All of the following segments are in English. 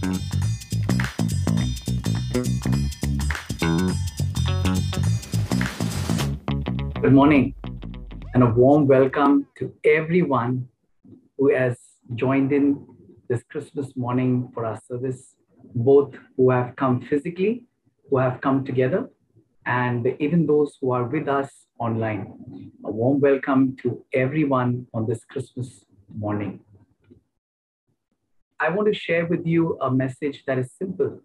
Good morning and a warm welcome to everyone who has joined in this Christmas morning for our service, both who have come physically, who have come together, and even those who are with us online. A warm welcome to everyone on this Christmas morning. I want to share with you a message that is simple,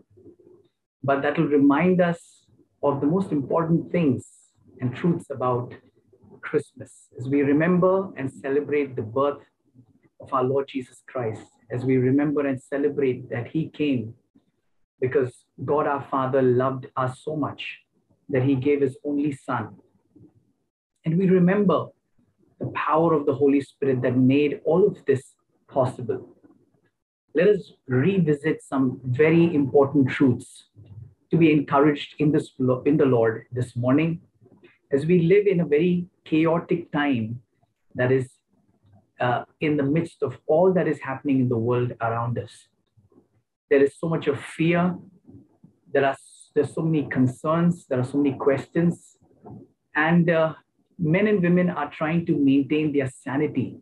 but that will remind us of the most important things and truths about Christmas as we remember and celebrate the birth of our Lord Jesus Christ, as we remember and celebrate that He came because God our Father loved us so much that He gave His only Son. And we remember the power of the Holy Spirit that made all of this possible. Let us revisit some very important truths to be encouraged in this in the Lord this morning as we live in a very chaotic time that is uh, in the midst of all that is happening in the world around us. There is so much of fear. There are there's so many concerns. There are so many questions, and uh, men and women are trying to maintain their sanity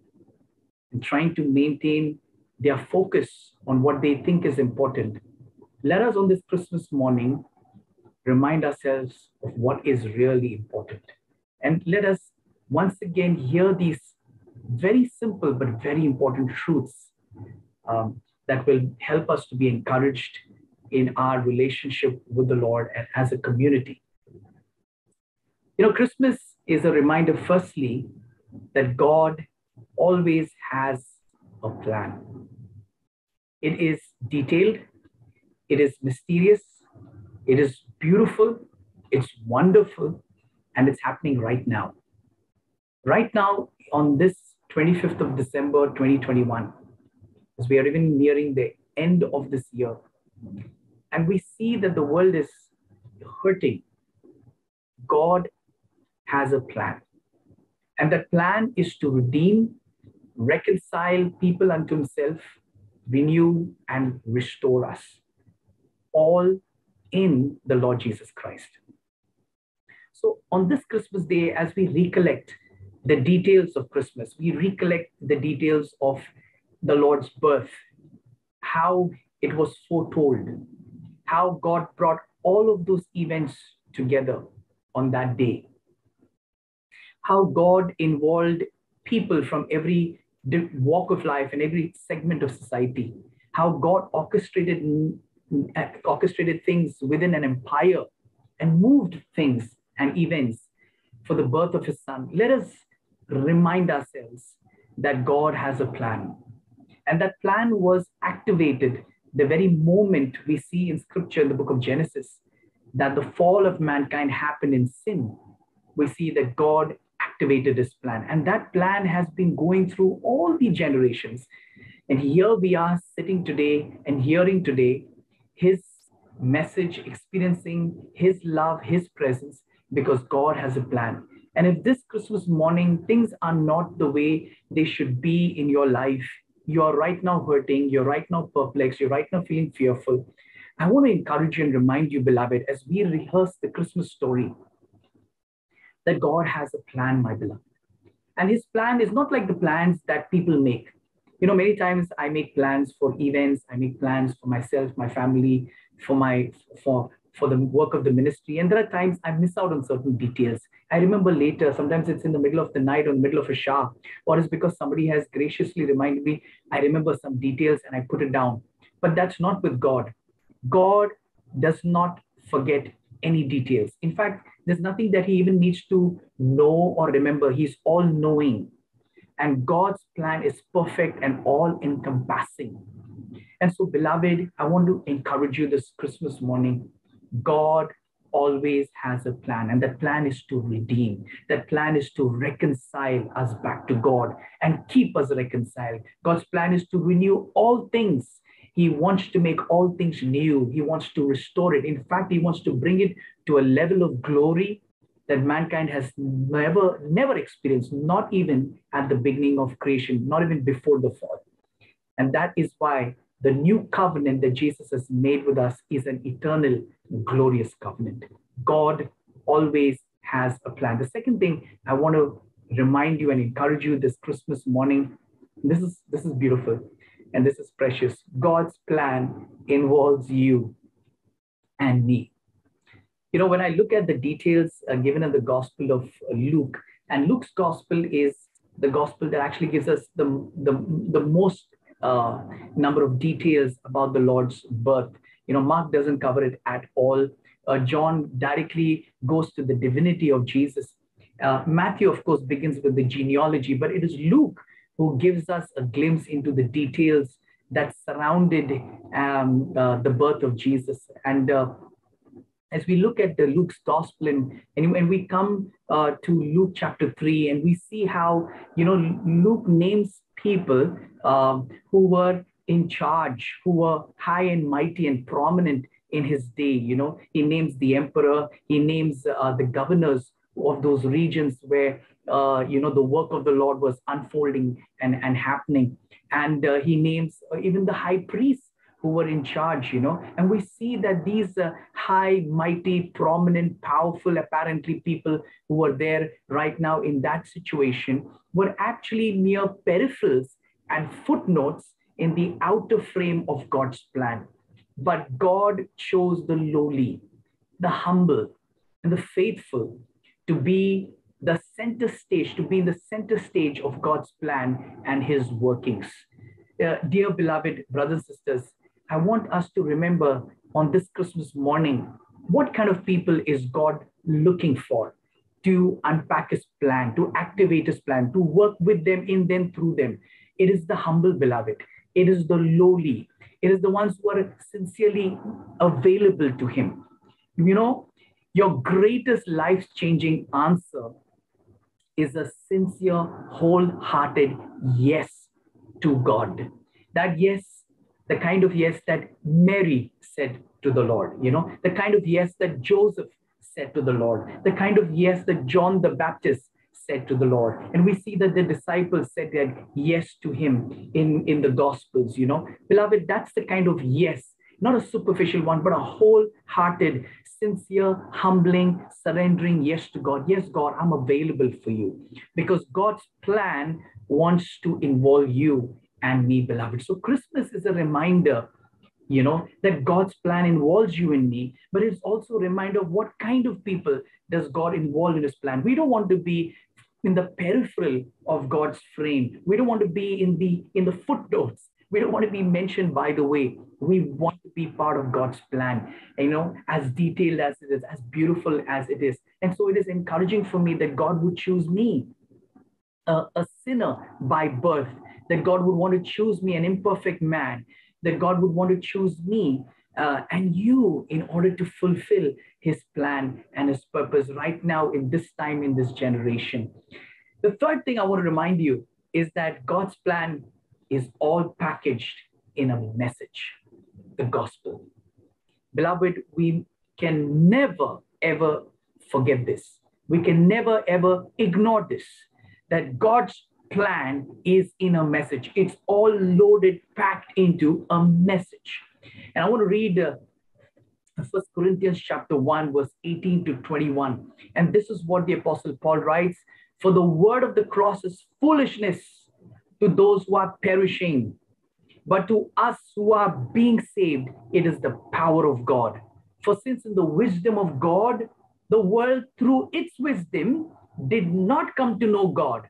and trying to maintain their focus on what they think is important. Let us on this Christmas morning remind ourselves of what is really important. And let us once again hear these very simple but very important truths um, that will help us to be encouraged in our relationship with the Lord and as a community. You know, Christmas is a reminder, firstly, that God always has a plan. It is detailed, it is mysterious, it is beautiful, it's wonderful, and it's happening right now. Right now, on this 25th of December 2021, as we are even nearing the end of this year, and we see that the world is hurting, God has a plan. And that plan is to redeem, reconcile people unto himself, renew, and restore us, all in the Lord Jesus Christ. So, on this Christmas day, as we recollect the details of Christmas, we recollect the details of the Lord's birth, how it was foretold, how God brought all of those events together on that day, how God involved people from every walk of life and every segment of society, how God orchestrated uh, orchestrated things within an empire and moved things and events for the birth of his son. Let us remind ourselves that God has a plan. And that plan was activated the very moment we see in scripture in the book of Genesis that the fall of mankind happened in sin. We see that God activated his plan. And that plan has been going through all the generations. And here we are sitting today and hearing today his message, experiencing his love, his presence, because God has a plan. And if this Christmas morning things are not the way they should be in your life, you are right now hurting, you're right now perplexed, you're right now feeling fearful. I want to encourage you and remind you, beloved, as we rehearse the Christmas story, that God has a plan, my beloved. And his plan is not like the plans that people make. You know, many times I make plans for events, I make plans for myself, my family, for my for for the work of the ministry. And there are times I miss out on certain details. I remember later, sometimes it's in the middle of the night or the middle of a shower, or it's because somebody has graciously reminded me, I remember some details and I put it down. But that's not with God. God does not forget any details. In fact, there's nothing that he even needs to know or remember. He's all knowing. And God's plan is perfect and all encompassing. And so, beloved, I want to encourage you this Christmas morning. God always has a plan, and that plan is to redeem. That plan is to reconcile us back to God and keep us reconciled. God's plan is to renew all things. He wants to make all things new. He wants to restore it. In fact, He wants to bring it to a level of glory that mankind has never, never experienced, not even at the beginning of creation, not even before the fall. And that is why the new covenant that Jesus has made with us is an eternal, glorious covenant. God always has a plan. The second thing I want to remind you and encourage you this Christmas morning, this is this is beautiful and this is precious. God's plan involves you and me. You know, when I look at the details uh, given in the Gospel of Luke, and Luke's Gospel is the Gospel that actually gives us the, the, the most uh, number of details about the Lord's birth. You know, Mark doesn't cover it at all. Uh, John directly goes to the divinity of Jesus. Uh, Matthew, of course, begins with the genealogy, but it is Luke who gives us a glimpse into the details that surrounded um, uh, the birth of Jesus. And uh, as we look at the Luke's gospel and, and when we come uh, to Luke chapter 3 and we see how, you know, Luke names people um, who were in charge, who were high and mighty and prominent in his day. You know, he names the emperor, he names uh, the governors of those regions where uh, you know the work of the Lord was unfolding and, and happening. And uh, he names uh, even the high priests who were in charge, you know, and we see that these uh, high, mighty, prominent, powerful, apparently people who were there right now in that situation were actually mere peripherals and footnotes in the outer frame of God's plan. But God chose the lowly, the humble, and the faithful to be the center stage, to be in the center stage of God's plan and his workings. Uh, dear beloved brothers and sisters, I want us to remember on this Christmas morning what kind of people is God looking for to unpack his plan, to activate his plan, to work with them, in them, through them. It is the humble beloved, it is the lowly, it is the ones who are sincerely available to him. You know, your greatest life changing answer is a sincere, wholehearted yes to God. That yes, the kind of yes that Mary said to the Lord, you know, the kind of yes that Joseph said to the Lord, the kind of yes that John the Baptist said to the Lord. And we see that the disciples said that yes to him in, in the Gospels, you know. Beloved, that's the kind of yes, not a superficial one, but a wholehearted, sincere, humbling, surrendering yes to God. Yes, God, I'm available for you. Because God's plan wants to involve you and me, beloved. So Christmas is a reminder you know that god's plan involves you and me but it's also a reminder of what kind of people does god involve in his plan we don't want to be in the peripheral of god's frame we don't want to be in the in the footnotes we don't want to be mentioned by the way we want to be part of god's plan you know as detailed as it is as beautiful as it is and so it is encouraging for me that god would choose me a, sinner by birth that god would want to choose me an imperfect man that God would want to choose me uh, and you in order to fulfill his plan and his purpose right now in this time, in this generation. The third thing I want to remind you is that God's plan is all packaged in a message, the gospel. Beloved, we can never, ever forget this. We can never, ever ignore this that God's plan is in a message. It's all loaded, packed into a message. And I want to read uh, First Corinthians chapter 1, verse 18 to 21. And this is what the Apostle Paul writes For the word of the cross is foolishness to those who are perishing, but to us who are being saved, it is the power of God. For since in the wisdom of God, the world through its wisdom did not come to know God,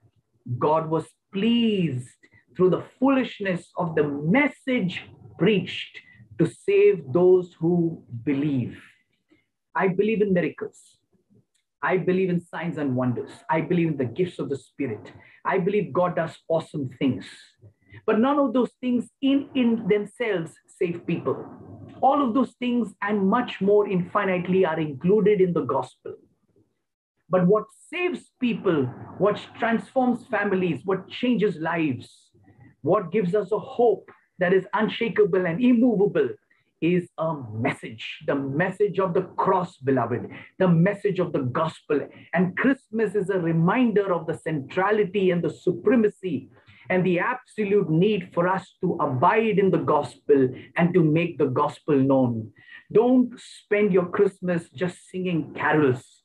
God was pleased through the foolishness of the message preached to save those who believe. I believe in miracles. I believe in signs and wonders. I believe in the gifts of the Spirit. I believe God does awesome things. But none of those things in, in themselves save people. All of those things and much more infinitely are included in the gospel. But what saves people, what transforms families, what changes lives, what gives us a hope that is unshakable and immovable is a message, the message of the cross, beloved, the message of the gospel. And Christmas is a reminder of the centrality and the supremacy and the absolute need for us to abide in the gospel and to make the gospel known. Don't spend your Christmas just singing carols.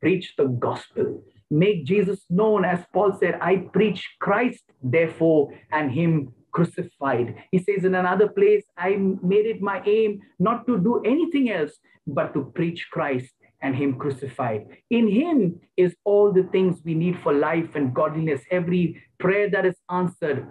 Preach the gospel. Make Jesus known, as Paul said, I preach Christ, therefore, and Him crucified. He says in another place, I made it my aim not to do anything else, but to preach Christ and Him crucified. In Him is all the things we need for life and godliness, every prayer that is answered,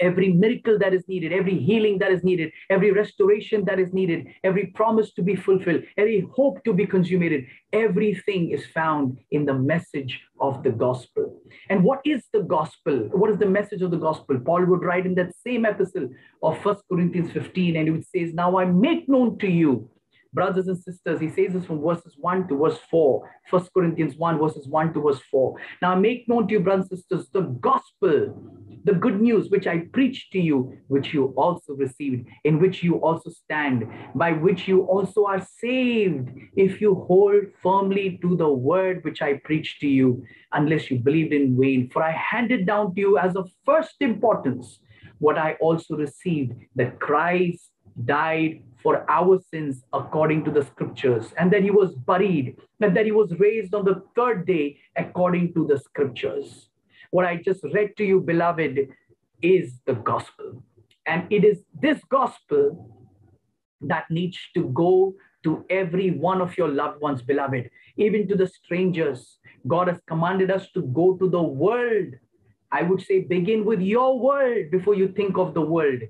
every miracle that is needed, every healing that is needed, every restoration that is needed, every promise to be fulfilled, every hope to be consummated, everything is found in the message of the gospel. And what is the gospel? What is the message of the gospel? Paul would write in that same epistle of First Corinthians 15, and he would say, Now I make known to you brothers and sisters, he says this from verses 1 to verse 4. First Corinthians 1, verses 1 to verse 4. Now make known to you, brothers and sisters, the gospel, the good news which I preached to you, which you also received, in which you also stand, by which you also are saved, if you hold firmly to the word which I preached to you, unless you believed in vain. For I handed down to you as of first importance what I also received, that Christ died for our sins according to the scriptures, and that he was buried, and that he was raised on the third day according to the scriptures. What I just read to you, beloved, is the gospel. And it is this gospel that needs to go to every one of your loved ones, beloved, even to the strangers. God has commanded us to go to the world. I would say begin with your world before you think of the world.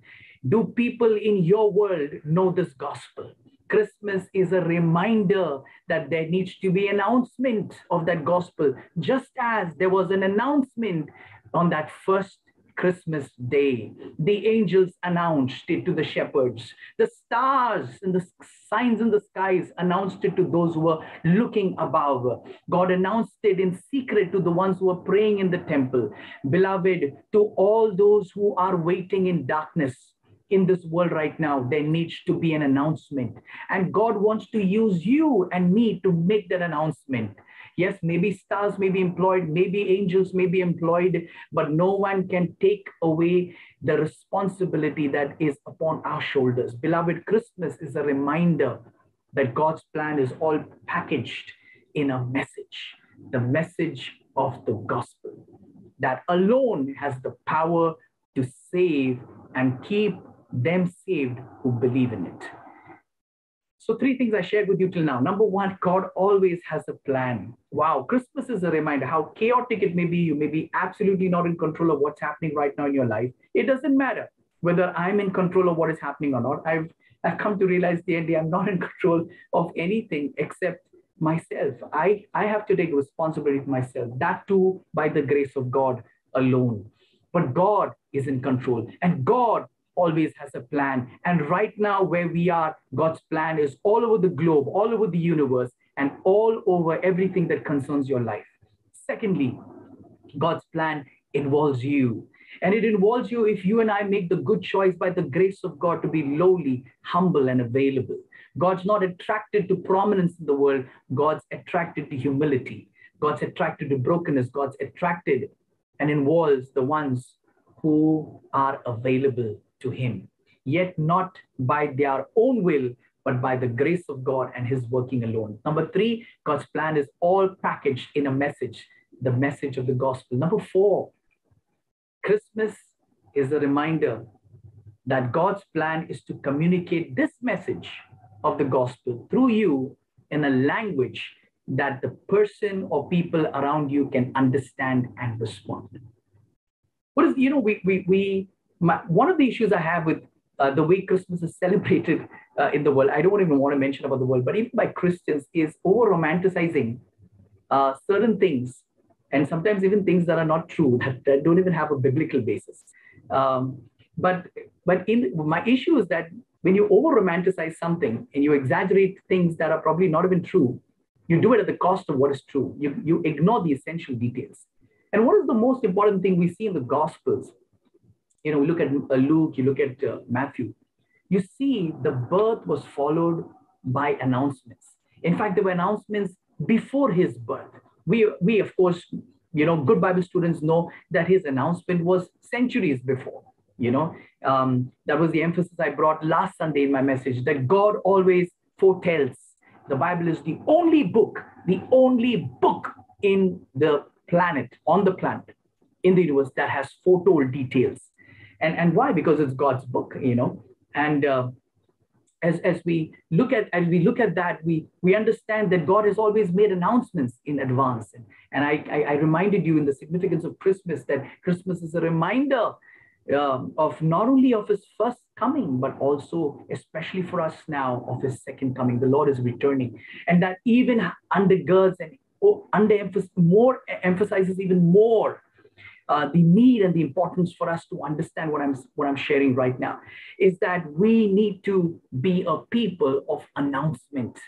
Do people in your world know this gospel? Christmas is a reminder that there needs to be announcement of that gospel, just as there was an announcement on that first Christmas day. The angels announced it to the shepherds. The stars and the signs in the skies announced it to those who were looking above. God announced it in secret to the ones who were praying in the temple. Beloved, to all those who are waiting in darkness, in this world right now, there needs to be an announcement. And God wants to use you and me to make that announcement. Yes, maybe stars may be employed, maybe angels may be employed, but no one can take away the responsibility that is upon our shoulders. Beloved, Christmas is a reminder that God's plan is all packaged in a message, the message of the gospel that alone has the power to save and keep them saved who believe in it. So, three things I shared with you till now. Number one, God always has a plan. Wow, Christmas is a reminder how chaotic it may be. You may be absolutely not in control of what's happening right now in your life. It doesn't matter whether I'm in control of what is happening or not. I've, I've come to realize the end I'm not in control of anything except myself. I, I have to take responsibility for myself, that too by the grace of God alone. But God is in control, and God always has a plan. And right now, where we are, God's plan is all over the globe, all over the universe, and all over everything that concerns your life. Secondly, God's plan involves you. And it involves you if you and I make the good choice by the grace of God to be lowly, humble, and available. God's not attracted to prominence in the world, God's attracted to humility. God's attracted to brokenness. God's attracted and involves the ones who are available to him, yet not by their own will, but by the grace of God and his working alone. Number three, God's plan is all packaged in a message, the message of the gospel. Number four, Christmas is a reminder that God's plan is to communicate this message of the gospel through you in a language that the person or people around you can understand and respond. What is, you know, we, we, we my, one of the issues I have with uh, the way Christmas is celebrated uh, in the world, I don't even want to mention about the world, but even by Christians, is over romanticizing uh, certain things and sometimes even things that are not true, that, that don't even have a biblical basis. Um, but but in my issue is that when you over romanticize something and you exaggerate things that are probably not even true, you do it at the cost of what is true. You, you ignore the essential details. And what is the most important thing we see in the Gospels you know, look at Luke, you look at uh, Matthew, you see the birth was followed by announcements. In fact, there were announcements before his birth. We, we of course, you know, good Bible students know that his announcement was centuries before. You know, um, that was the emphasis I brought last Sunday in my message that God always foretells. The Bible is the only book, the only book in the planet, on the planet, in the universe that has foretold details. And, and why? Because it's God's book, you know. And uh, as, as we look at as we look at that, we we understand that God has always made announcements in advance. And, and I, I, I reminded you in the significance of Christmas that Christmas is a reminder um, of not only of his first coming, but also, especially for us now, of his second coming. The Lord is returning. And that even undergirds and underemphasizes more emphasizes even more uh, the need and the importance for us to understand what I'm what I'm sharing right now is that we need to be a people of announcement.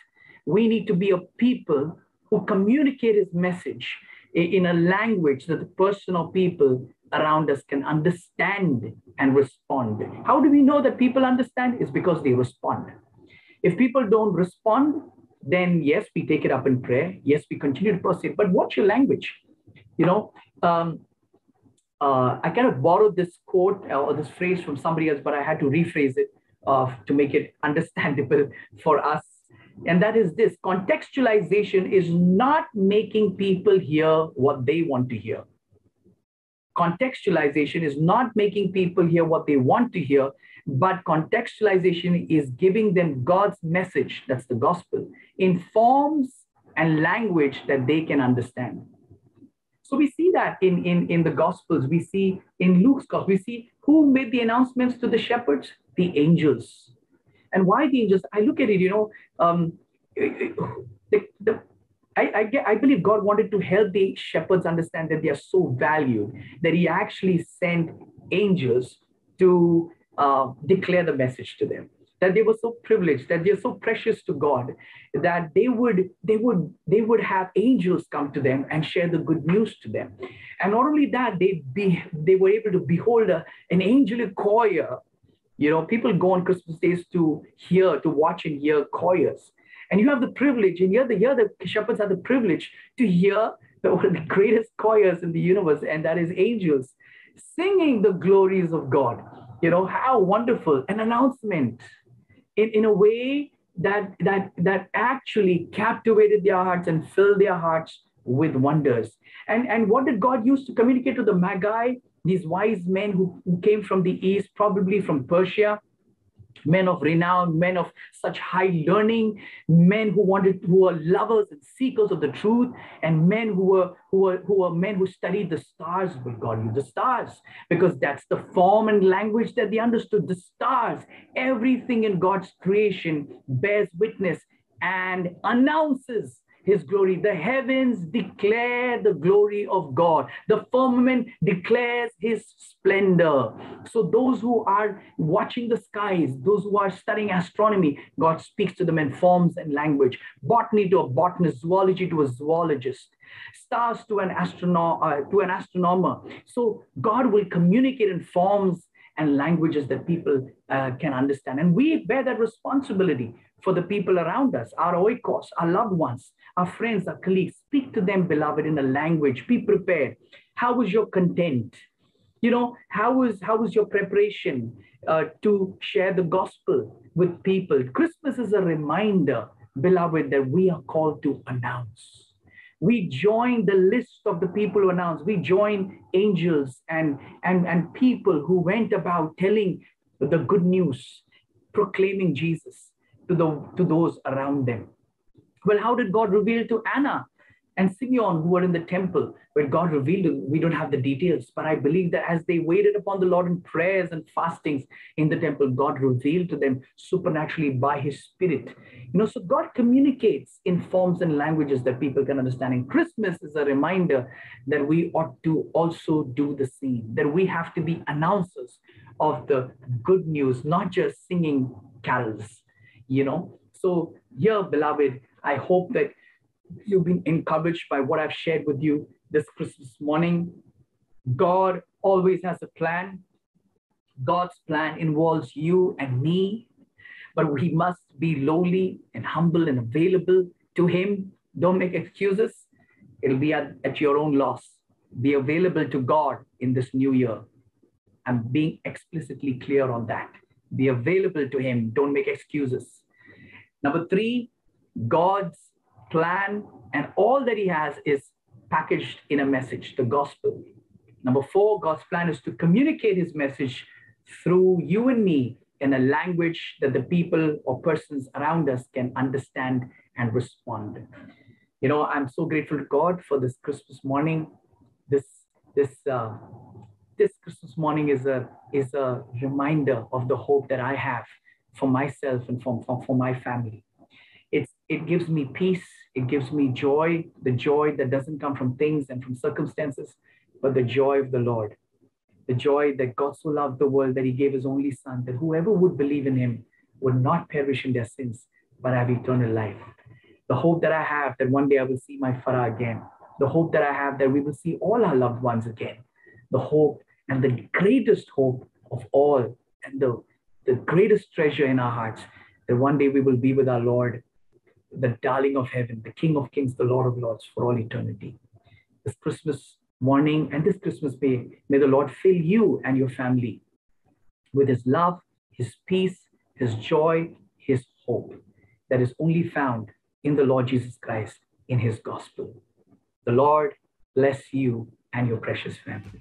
We need to be a people who communicate his message in a language that the person or people around us can understand and respond. How do we know that people understand? Is because they respond. If people don't respond, then yes, we take it up in prayer. Yes, we continue to proceed. But what's your language? You know, um, uh, I kind of borrowed this quote uh, or this phrase from somebody else, but I had to rephrase it uh, to make it understandable for us. And that is this contextualization is not making people hear what they want to hear. Contextualization is not making people hear what they want to hear, but contextualization is giving them God's message, that's the gospel, in forms and language that they can understand. So we see that in, in, in the Gospels, we see in Luke's Gospel, we see who made the announcements to the shepherds? The angels. And why the angels? I look at it, you know, um, the, the, I, I, get, I believe God wanted to help the shepherds understand that they are so valued that He actually sent angels to uh, declare the message to them that they were so privileged that they're so precious to god that they would they would they would have angels come to them and share the good news to them. And not only that they be they were able to behold a, an angelic choir. You know people go on christmas days to hear to watch and hear choirs. And you have the privilege and here the here the shepherds have the privilege to hear the, one of the greatest choirs in the universe and that is angels singing the glories of god. You know how wonderful an announcement in, in a way that, that, that actually captivated their hearts and filled their hearts with wonders. And, and what did God use to communicate to the Magi, these wise men who, who came from the east, probably from Persia? Men of renown, men of such high learning, men who wanted who were lovers and seekers of the truth, and men who were who were who were men who studied the stars. But God knew the stars because that's the form and language that they understood. The stars, everything in God's creation bears witness and announces his glory. The heavens declare the glory of God. The firmament declares his splendor. So those who are watching the skies, those who are studying astronomy, God speaks to them in forms and language. Botany to a botanist, zoology to a zoologist stars to an astronom- uh, to an astronomer. So God will communicate in forms and languages that people uh, can understand. And we bear that responsibility for the people around us, our oikos, our loved ones, our friends, our colleagues. Speak to them, beloved, in a language. Be prepared. How was your content? You know, how was how was your preparation uh, to share the gospel with people? Christmas is a reminder, beloved, that we are called to announce we join the list of the people who announced. We join angels and, and, and people who went about telling the good news, proclaiming Jesus to, the, to those around them. Well, how did God reveal to Anna and Simeon who were in the temple where God revealed We don't have the details, but I believe that as they waited upon the Lord in prayers and fastings in the temple, God revealed to them supernaturally by his spirit. You know, so God communicates in forms and languages that people can understand. And Christmas is a reminder that we ought to also do the same, that we have to be announcers of the good news, not just singing carols, you know. So, here, beloved, I hope that you've been encouraged by what I've shared with you this Christmas morning. God always has a plan. God's plan involves you and me, but we must be lowly and humble and available to Him. Don't make excuses. It'll be at, at your own loss. be available to God in this new year. I'm being explicitly clear on that. Be available to Him. Don't make excuses. Number three, God's plan and all that He has is packaged in a message, the gospel. Number four, God's plan is to communicate His message through you and me in a language that the people or persons around us can understand and respond. You know, I'm so grateful to God for this Christmas morning. This this uh, this Christmas morning is a is a reminder of the hope that I have for myself and for, for, for my family. It gives me peace. It gives me joy. The joy that doesn't come from things and from circumstances, but the joy of the Lord the joy that God so loved the world that he gave his only son, that whoever would believe in him would not perish in their sins, but have eternal life. The hope that I have that one day I will see my Farah again. The hope that I have that we will see all our loved ones again. The hope and the greatest hope of all and the, the greatest treasure in our hearts that one day we will be with our Lord, the darling of heaven, the King of kings, the Lord of lords for all eternity. This Christmas morning and this Christmas Day, may the Lord fill you and your family with his love, his peace, his joy, his hope that is only found in the Lord Jesus Christ in his gospel. The Lord bless you and your precious family.